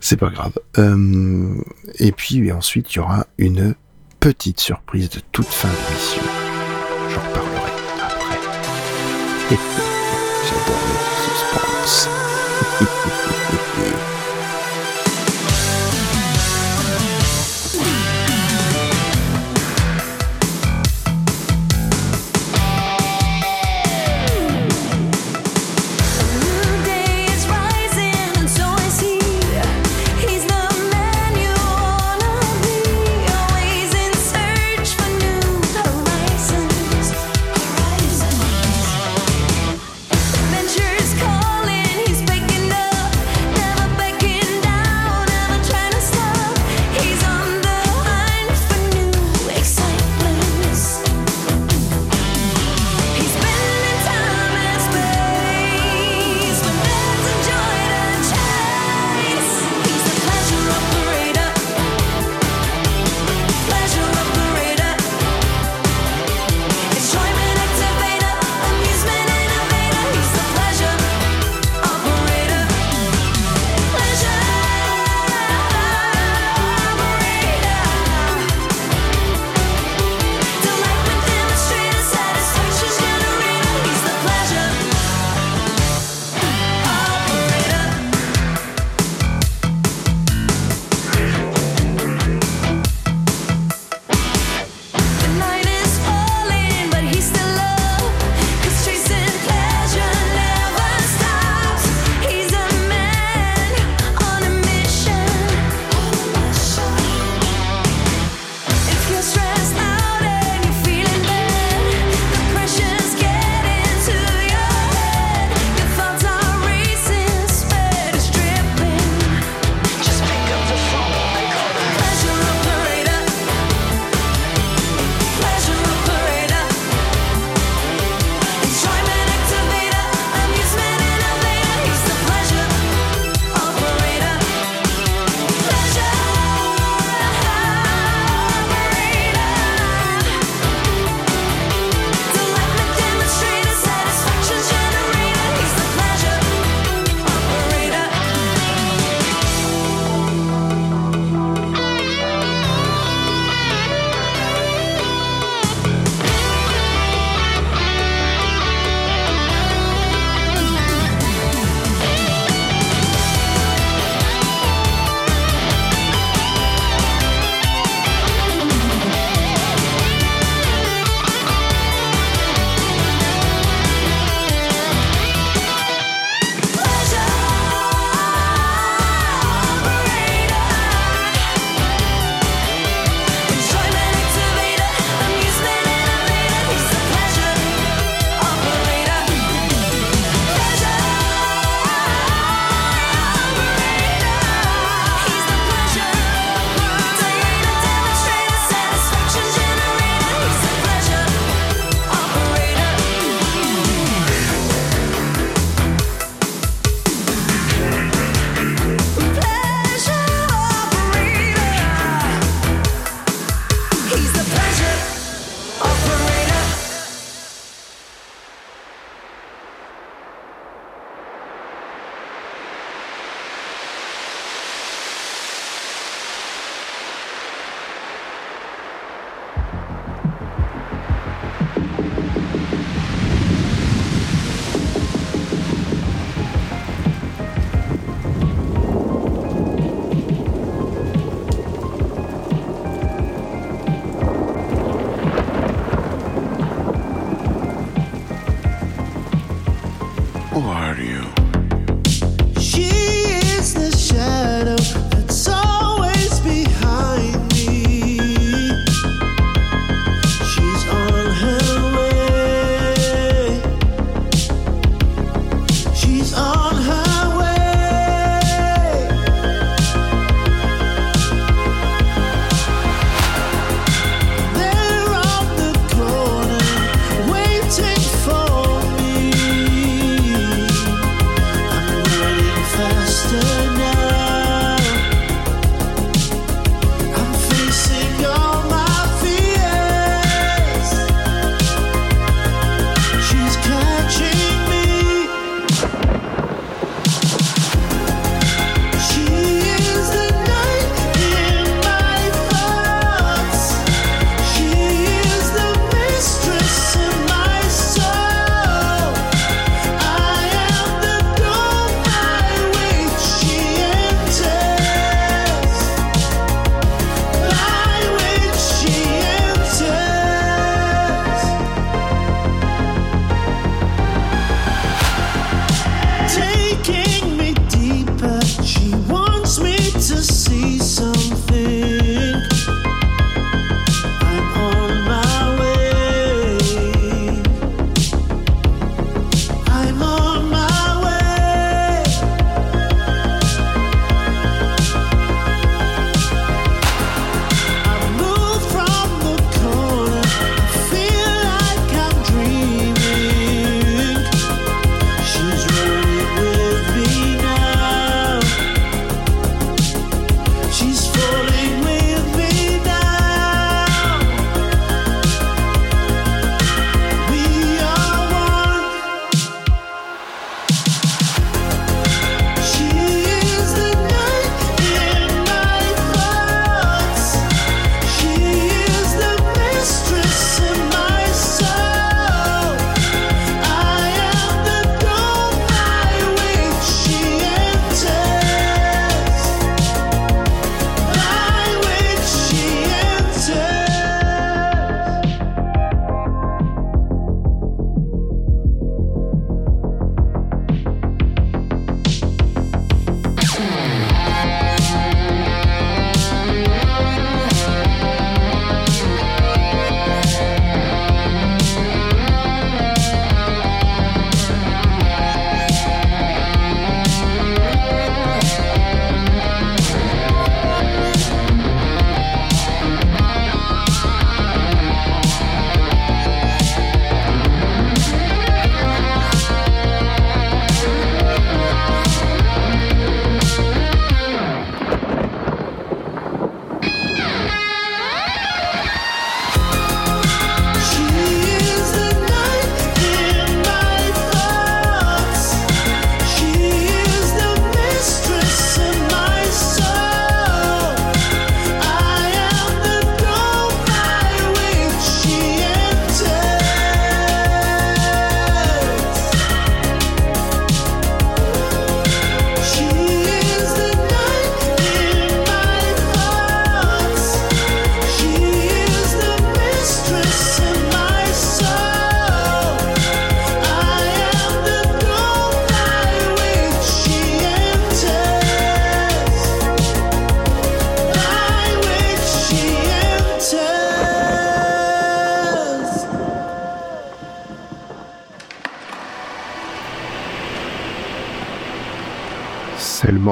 C'est pas grave. Euh, et puis et ensuite, il y aura une petite surprise de toute fin d'émission. J'en reparlerai après. J'adore le suspense.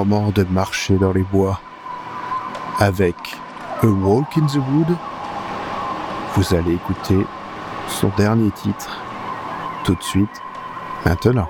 de marcher dans les bois. Avec A Walk in the Wood, vous allez écouter son dernier titre tout de suite, maintenant.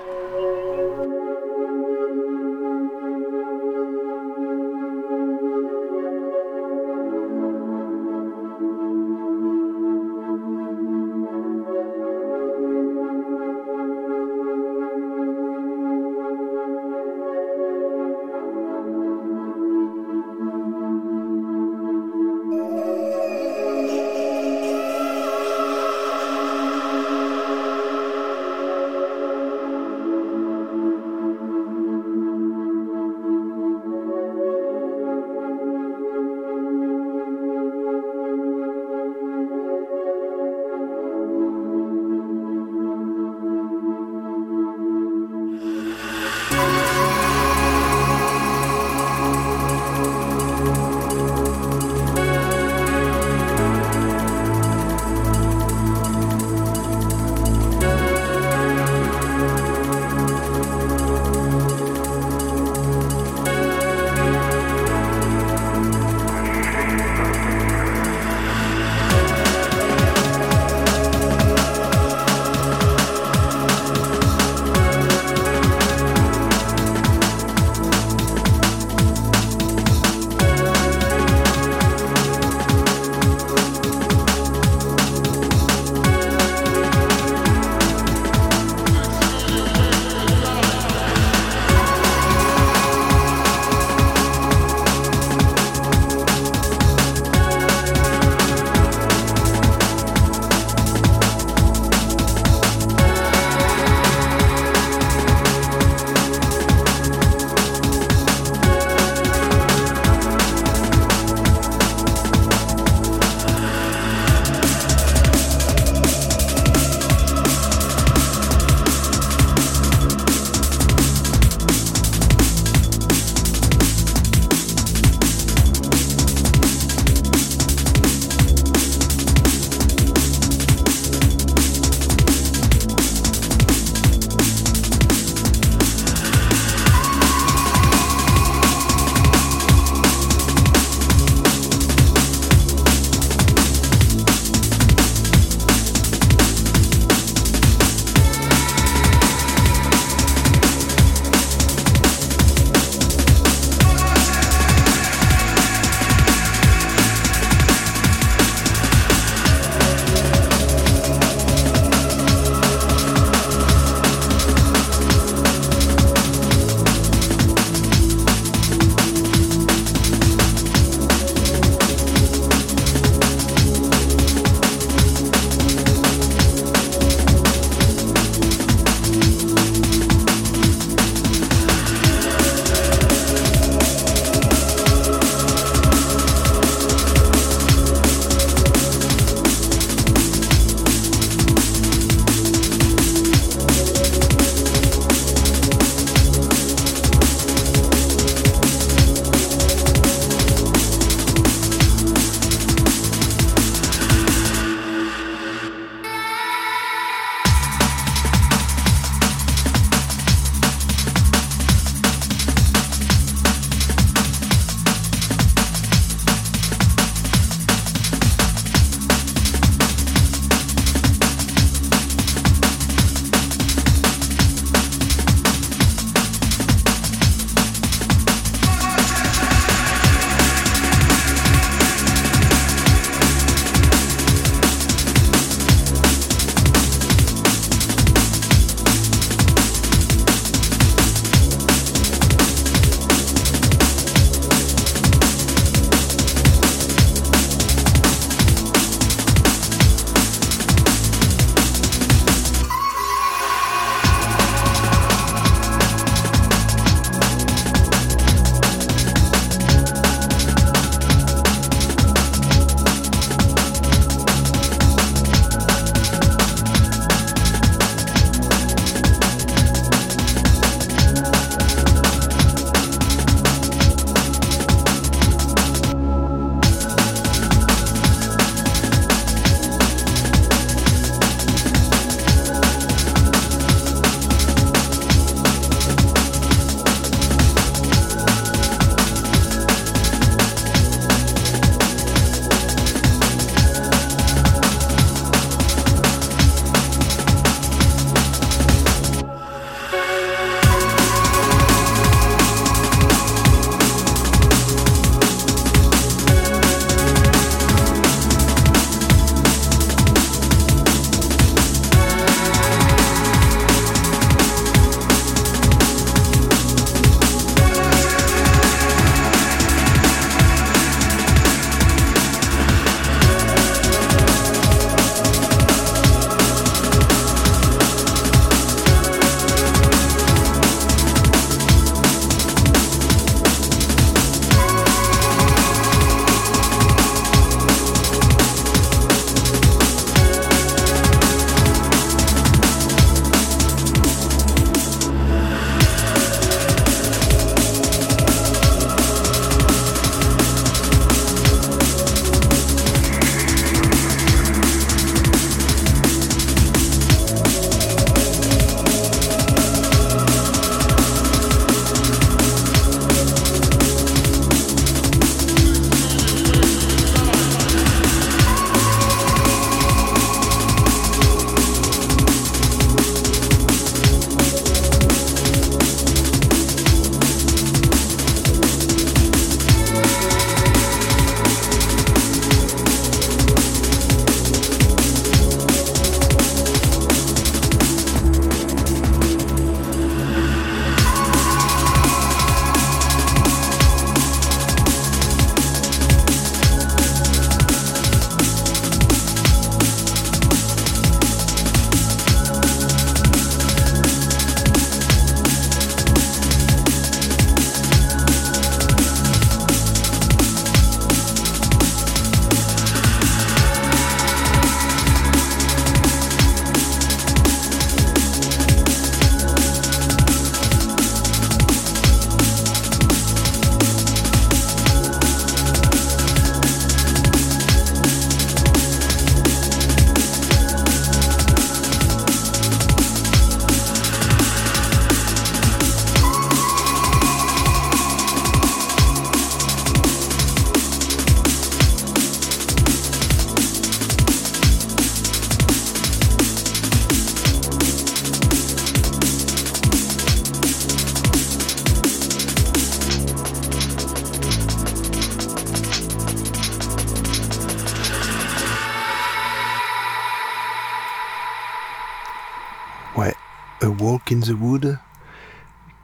The Wood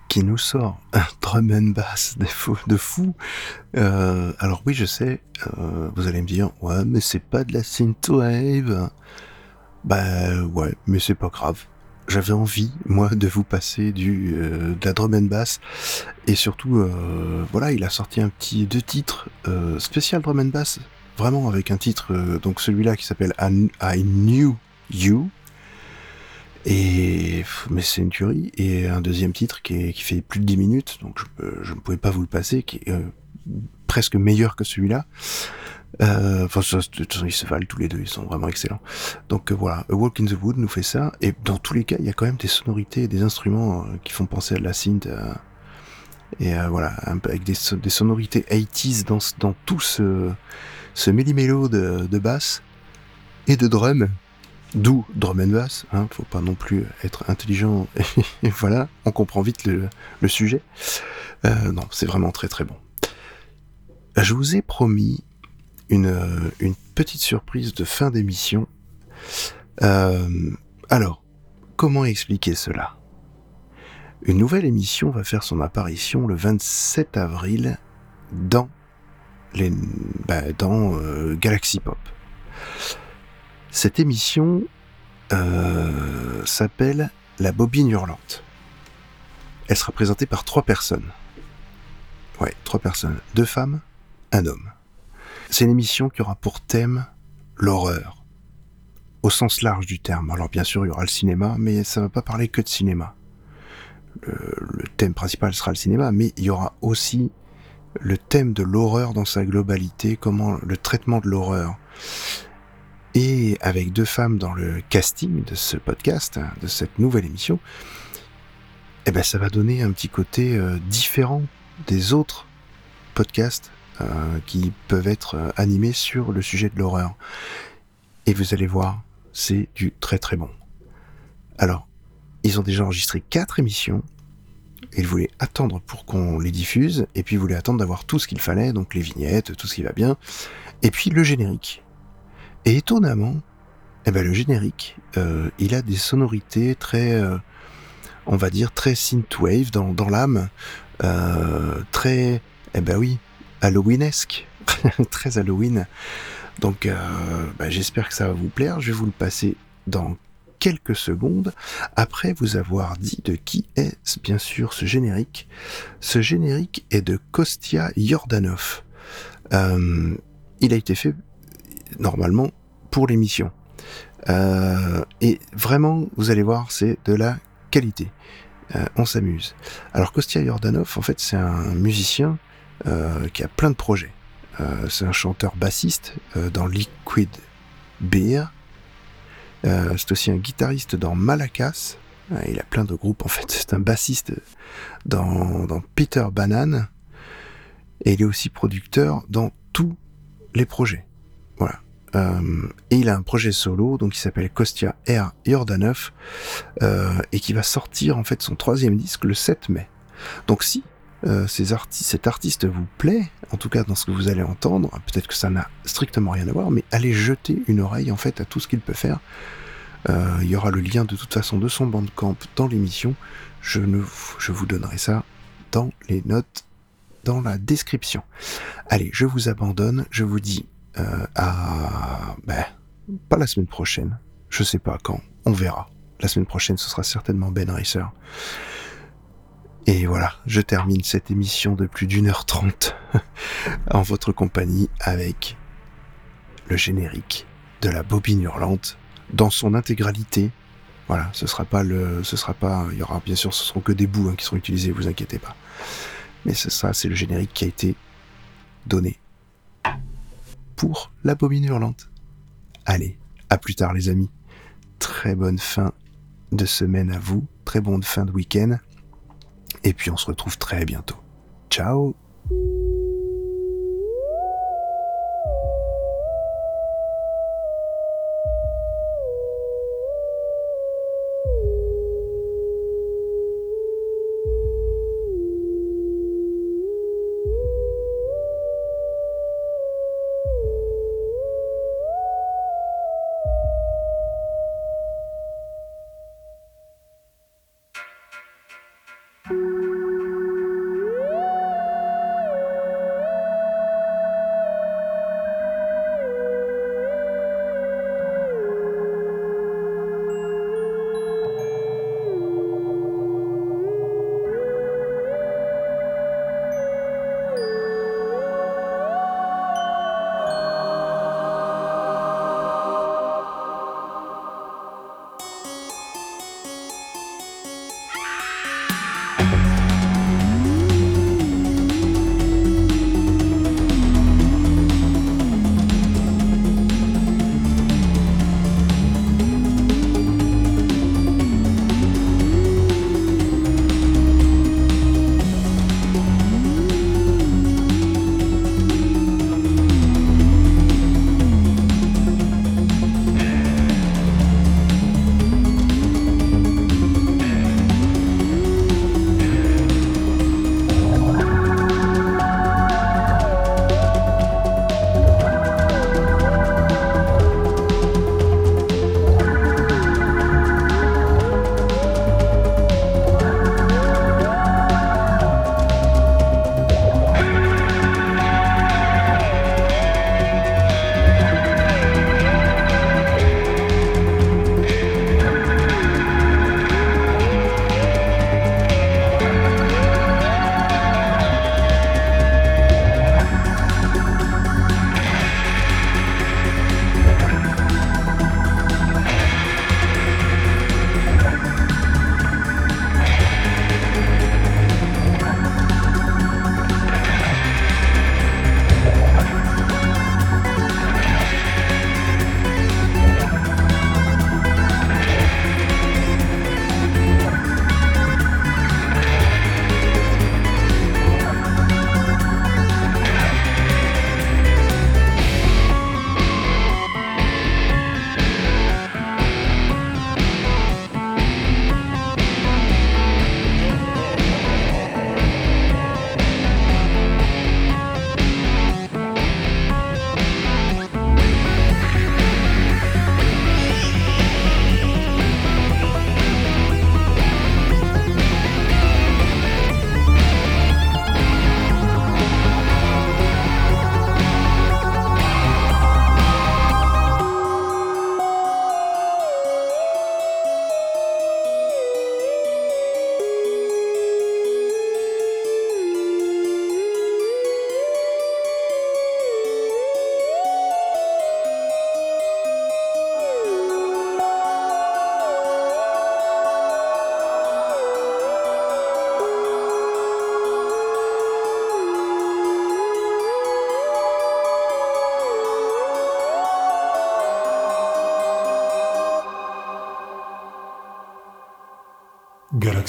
qui nous sort un drum and bass de fou. De fou. Euh, alors oui, je sais, euh, vous allez me dire, ouais, mais c'est pas de la synthwave. Bah ouais, mais c'est pas grave. J'avais envie, moi, de vous passer du euh, de la drum and bass et surtout, voilà, il a sorti un petit deux titres spécial drum and bass, vraiment avec un titre, donc celui-là qui s'appelle I Knew You. Et mais c'est une tuerie et un deuxième titre qui, est- qui fait plus de 10 minutes, donc je, peux- je ne pouvais pas vous le passer, qui est euh, presque meilleur que celui-là. Euh, Enfin, de toute façon, ils se valent tous les deux, ils sont vraiment excellents. Donc euh, voilà, A Walk in the Wood nous fait ça, et dans tous les cas, il y a quand même des sonorités, des instruments euh, qui font penser à de la synth, euh, et euh, voilà, avec des, so- des sonorités 80s dans, dans tout ce, ce méli-mélo de, de basse et de drum, d'où drum and bass, hein, faut pas non plus être intelligent, et voilà, on comprend vite le, sujet. Euh, non, c'est vraiment très très bon. Je vous ai promis une, petite surprise de fin d'émission. Euh, alors, comment expliquer cela? Une nouvelle émission va faire son apparition le 27 avril dans, les, bah, euh, Galaxy Pop. Cette émission euh, s'appelle La Bobine Hurlante. Elle sera présentée par trois personnes. Ouais, trois personnes. Deux femmes, un homme. C'est une émission qui aura pour thème l'horreur, au sens large du terme. Alors bien sûr, il y aura le cinéma, mais ça va pas parler que de cinéma. Le, le thème principal sera le cinéma, mais il y aura aussi le thème de l'horreur dans sa globalité, comment le traitement de l'horreur. Et avec deux femmes dans le casting de ce podcast, hein, de cette nouvelle émission, eh ben ça va donner un petit côté euh, différent des autres podcasts euh, qui peuvent être euh, animés sur le sujet de l'horreur. Et vous allez voir, c'est du très très bon. Alors, ils ont déjà enregistré quatre émissions. Ils voulaient attendre pour qu'on les diffuse, et puis ils voulaient attendre d'avoir tout ce qu'il fallait, donc les vignettes, tout ce qui va bien, et puis le générique. Et étonnamment, eh ben le générique, euh, il a des sonorités très, euh, on va dire très synthwave dans, l'âme, euh, très, eh ben oui, Halloweenesque, très Halloween. Donc, bah, j'espère que ça va vous plaire. Je vais vous le passer dans quelques secondes après vous avoir dit de qui est bien sûr ce générique. Ce générique est de Kostia Yordanov. Il a été fait normalement pour l'émission. Euh, et vraiment, vous allez voir, c'est de la qualité. Euh, on s'amuse. Alors Kostia Yordanov, en fait, c'est un musicien euh, qui a plein de projets. Euh, c'est un chanteur bassiste euh, dans Liquid Beer. Euh, c'est aussi un guitariste dans Malakas. Il a plein de groupes en fait. C'est un bassiste dans, dans Peter Banane. Et il est aussi producteur dans tous les projets. Voilà. Euh, et il a un projet solo, donc qui s'appelle Kostia R. Yordanov, euh, et qui va sortir en fait son troisième disque le 7 mai. Donc si euh, ces arti- cet artiste vous plaît, en tout cas dans ce que vous allez entendre, peut-être que ça n'a strictement rien à voir, mais allez jeter une oreille en fait à tout ce qu'il peut faire. Euh, il y aura le lien de toute façon de son bandcamp dans l'émission. Je, ne, je vous donnerai ça dans les notes, dans la description. Allez, je vous abandonne, je vous dis euh, à... Ben, pas la semaine prochaine, je sais pas quand, on verra. La semaine prochaine, ce sera certainement Ben Racer. Et voilà, je termine cette émission de plus d'une heure trente en votre compagnie avec le générique de la bobine hurlante dans son intégralité. Voilà, ce sera pas le, ce sera pas, il y aura bien sûr, ce seront que des bouts hein, qui seront utilisés, vous inquiétez pas. Mais c'est ça, c'est le générique qui a été donné pour la bobine hurlante. Allez, à plus tard les amis. Très bonne fin de semaine à vous, très bonne fin de week-end. Et puis on se retrouve très bientôt. Ciao